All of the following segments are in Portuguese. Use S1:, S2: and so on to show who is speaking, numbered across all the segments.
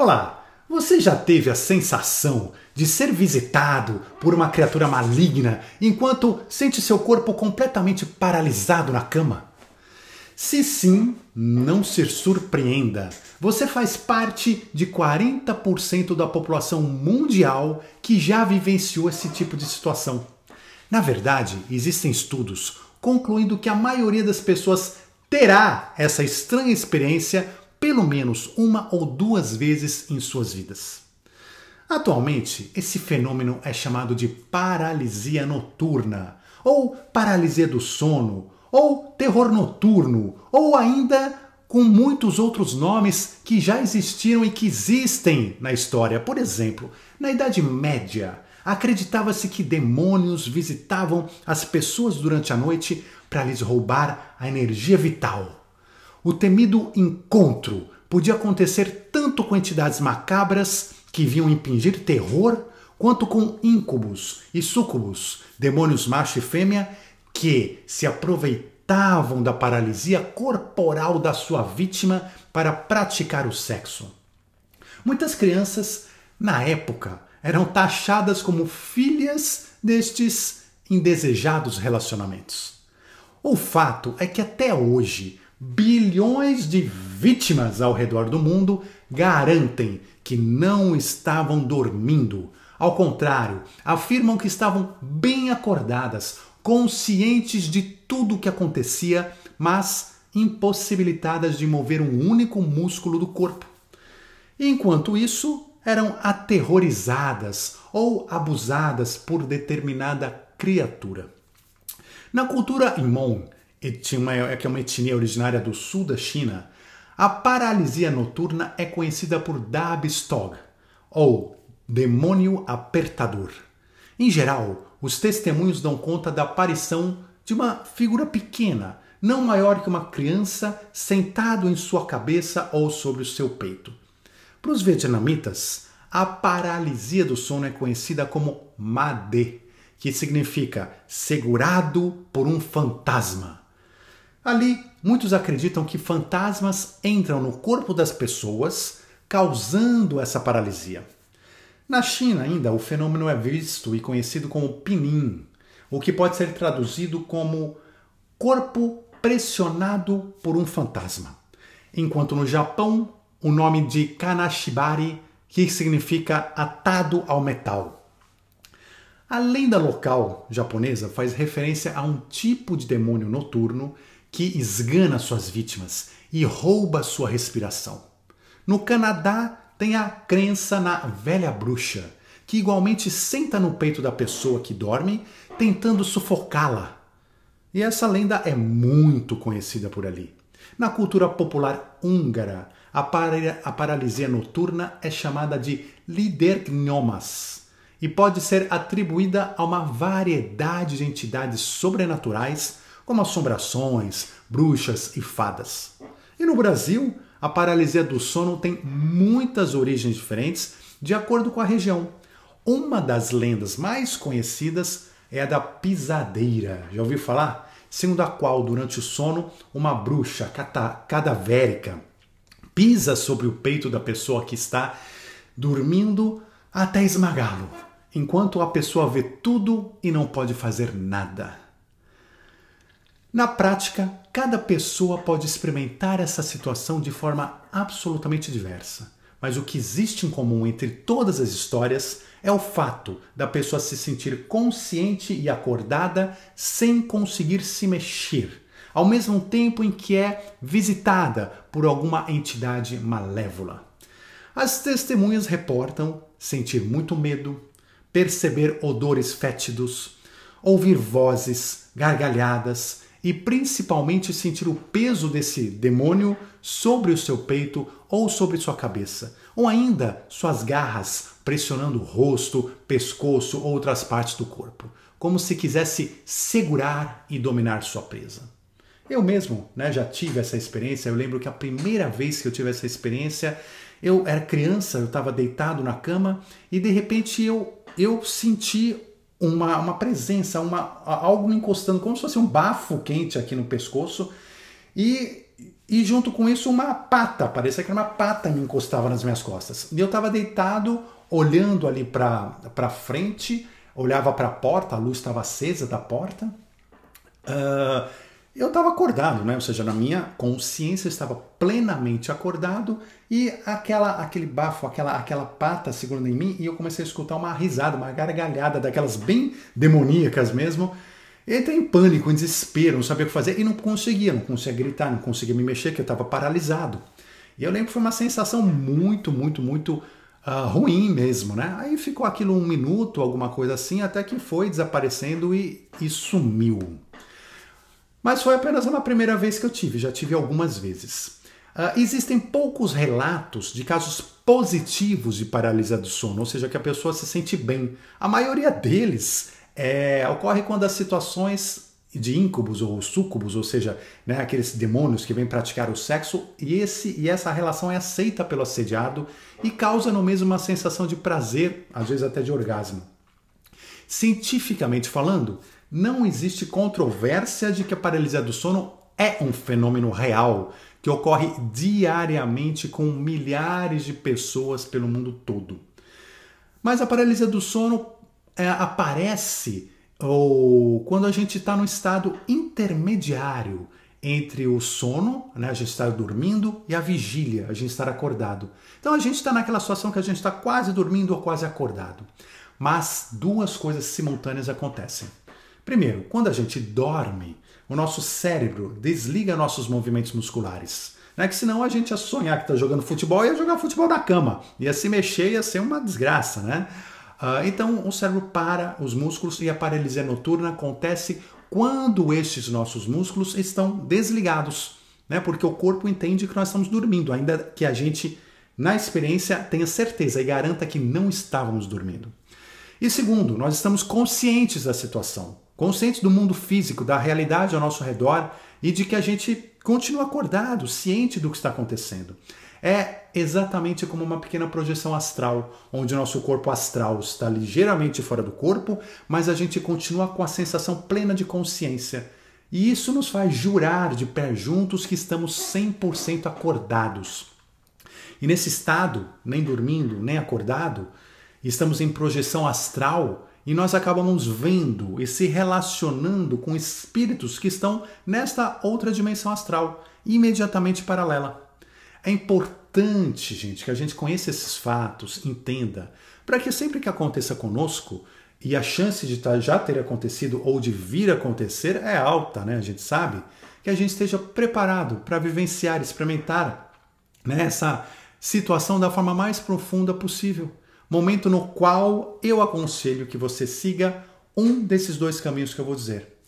S1: Olá, você já teve a sensação de ser visitado por uma criatura maligna enquanto sente seu corpo completamente paralisado na cama? Se sim, não se surpreenda. Você faz parte de 40% da população mundial que já vivenciou esse tipo de situação. Na verdade, existem estudos concluindo que a maioria das pessoas terá essa estranha experiência pelo menos uma ou duas vezes em suas vidas. Atualmente, esse fenômeno é chamado de paralisia noturna, ou paralisia do sono, ou terror noturno, ou ainda com muitos outros nomes que já existiram e que existem na história. Por exemplo, na Idade Média, acreditava-se que demônios visitavam as pessoas durante a noite para lhes roubar a energia vital. O temido encontro podia acontecer tanto com entidades macabras que vinham impingir terror, quanto com íncubos e súcubos, demônios macho e fêmea, que se aproveitavam da paralisia corporal da sua vítima para praticar o sexo. Muitas crianças, na época, eram taxadas como filhas destes indesejados relacionamentos. O fato é que até hoje bilhões de vítimas ao redor do mundo garantem que não estavam dormindo. Ao contrário, afirmam que estavam bem acordadas, conscientes de tudo o que acontecia, mas impossibilitadas de mover um único músculo do corpo. Enquanto isso, eram aterrorizadas ou abusadas por determinada criatura. Na cultura Hmong, uma, que é uma etnia originária do sul da China, a paralisia noturna é conhecida por Dabstog, ou demônio apertador. Em geral, os testemunhos dão conta da aparição de uma figura pequena, não maior que uma criança, sentado em sua cabeça ou sobre o seu peito. Para os vietnamitas, a paralisia do sono é conhecida como Made, que significa segurado por um fantasma. Ali, muitos acreditam que fantasmas entram no corpo das pessoas, causando essa paralisia. Na China, ainda, o fenômeno é visto e conhecido como pinin, o que pode ser traduzido como corpo pressionado por um fantasma. Enquanto no Japão, o nome de kanashibari, que significa atado ao metal. A lenda local japonesa faz referência a um tipo de demônio noturno que esgana suas vítimas e rouba sua respiração. No Canadá, tem a crença na velha bruxa, que igualmente senta no peito da pessoa que dorme, tentando sufocá-la. E essa lenda é muito conhecida por ali. Na cultura popular húngara, a, a paralisia noturna é chamada de lidergnomas e pode ser atribuída a uma variedade de entidades sobrenaturais como assombrações, bruxas e fadas. E no Brasil, a paralisia do sono tem muitas origens diferentes de acordo com a região. Uma das lendas mais conhecidas é a da pisadeira. Já ouviu falar? Segundo a qual, durante o sono, uma bruxa cadavérica pisa sobre o peito da pessoa que está dormindo até esmagá-lo, enquanto a pessoa vê tudo e não pode fazer nada. Na prática, cada pessoa pode experimentar essa situação de forma absolutamente diversa. Mas o que existe em comum entre todas as histórias é o fato da pessoa se sentir consciente e acordada sem conseguir se mexer, ao mesmo tempo em que é visitada por alguma entidade malévola. As testemunhas reportam sentir muito medo, perceber odores fétidos, ouvir vozes, gargalhadas e principalmente sentir o peso desse demônio sobre o seu peito ou sobre sua cabeça, ou ainda suas garras pressionando o rosto, pescoço ou outras partes do corpo, como se quisesse segurar e dominar sua presa. Eu mesmo né, já tive essa experiência. Eu lembro que a primeira vez que eu tive essa experiência, eu era criança, eu estava deitado na cama e de repente eu, eu senti uma, uma presença, uma, algo encostando, como se fosse um bafo quente aqui no pescoço. E e junto com isso uma pata, parecia que uma pata me encostava nas minhas costas. E eu estava deitado, olhando ali para frente, olhava para a porta, a luz estava acesa da porta. Uh, eu estava acordado, né? Ou seja, na minha consciência estava plenamente acordado e aquela, aquele bafo, aquela, aquela pata segurando em mim e eu comecei a escutar uma risada, uma gargalhada daquelas bem demoníacas mesmo. Entrei em pânico, em desespero, não sabia o que fazer e não conseguia, não conseguia gritar, não conseguia me mexer, que eu estava paralisado. E eu lembro que foi uma sensação muito, muito, muito uh, ruim mesmo, né? Aí ficou aquilo um minuto, alguma coisa assim, até que foi desaparecendo e, e sumiu. Mas foi apenas uma primeira vez que eu tive, já tive algumas vezes. Uh, existem poucos relatos de casos positivos de paralisia do sono, ou seja, que a pessoa se sente bem. A maioria deles é, ocorre quando as situações de íncubos ou súcubos, ou seja, né, aqueles demônios que vêm praticar o sexo, e, esse, e essa relação é aceita pelo assediado e causa no mesmo uma sensação de prazer, às vezes até de orgasmo. Cientificamente falando, não existe controvérsia de que a paralisia do sono é um fenômeno real que ocorre diariamente com milhares de pessoas pelo mundo todo. Mas a paralisia do sono é, aparece ou quando a gente está no estado intermediário entre o sono, né, a gente está dormindo, e a vigília, a gente estar acordado. Então a gente está naquela situação que a gente está quase dormindo ou quase acordado. Mas duas coisas simultâneas acontecem. Primeiro, quando a gente dorme, o nosso cérebro desliga nossos movimentos musculares. Né? Que senão a gente ia sonhar que está jogando futebol e ia jogar futebol na cama. Ia se mexer, ia ser uma desgraça, né? Uh, então o cérebro para os músculos e a paralisia noturna acontece quando estes nossos músculos estão desligados, né? Porque o corpo entende que nós estamos dormindo, ainda que a gente, na experiência, tenha certeza e garanta que não estávamos dormindo. E segundo, nós estamos conscientes da situação, conscientes do mundo físico, da realidade ao nosso redor e de que a gente continua acordado, ciente do que está acontecendo. É exatamente como uma pequena projeção astral, onde nosso corpo astral está ligeiramente fora do corpo, mas a gente continua com a sensação plena de consciência. E isso nos faz jurar de pé juntos que estamos 100% acordados. E nesse estado, nem dormindo, nem acordado, estamos em projeção astral e nós acabamos vendo e se relacionando com espíritos que estão nesta outra dimensão astral, imediatamente paralela. É importante, gente, que a gente conheça esses fatos, entenda, para que sempre que aconteça conosco, e a chance de tá, já ter acontecido ou de vir acontecer é alta, né? A gente sabe que a gente esteja preparado para vivenciar, experimentar né, essa situação da forma mais profunda possível. Momento no qual eu aconselho que você siga um desses dois caminhos que eu vou dizer.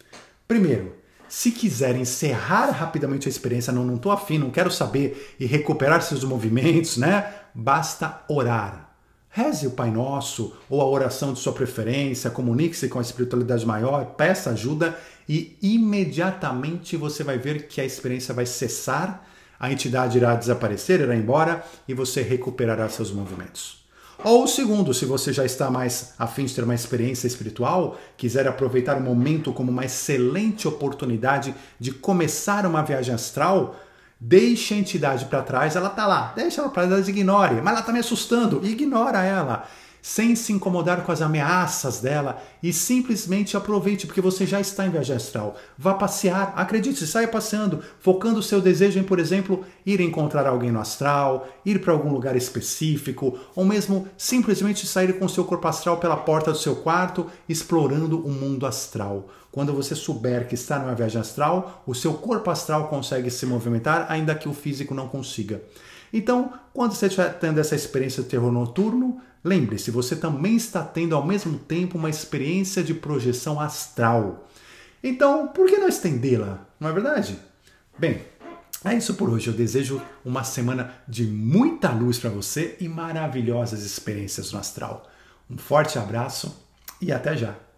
S1: Primeiro, se quiser encerrar rapidamente a experiência, não, não afim, não quero saber e recuperar seus movimentos, né? Basta orar. Reze o Pai Nosso ou a oração de sua preferência, comunique-se com a espiritualidade maior, peça ajuda e imediatamente você vai ver que a experiência vai cessar, a entidade irá desaparecer, irá embora e você recuperará seus movimentos. Ou segundo, se você já está mais afim de ter uma experiência espiritual, quiser aproveitar o momento como uma excelente oportunidade de começar uma viagem astral, deixe a entidade para trás, ela está lá, deixa ela para trás, ignore, mas ela está me assustando, ignora ela sem se incomodar com as ameaças dela e simplesmente aproveite porque você já está em viagem astral. Vá passear, acredite, saia passeando, focando o seu desejo em, por exemplo, ir encontrar alguém no astral, ir para algum lugar específico, ou mesmo simplesmente sair com seu corpo astral pela porta do seu quarto, explorando o mundo astral. Quando você souber que está numa viagem astral, o seu corpo astral consegue se movimentar, ainda que o físico não consiga. Então, quando você estiver tendo essa experiência de terror noturno, lembre-se, você também está tendo ao mesmo tempo uma experiência de projeção astral. Então, por que não estendê-la? Não é verdade? Bem, é isso por hoje. Eu desejo uma semana de muita luz para você e maravilhosas experiências no astral. Um forte abraço e até já!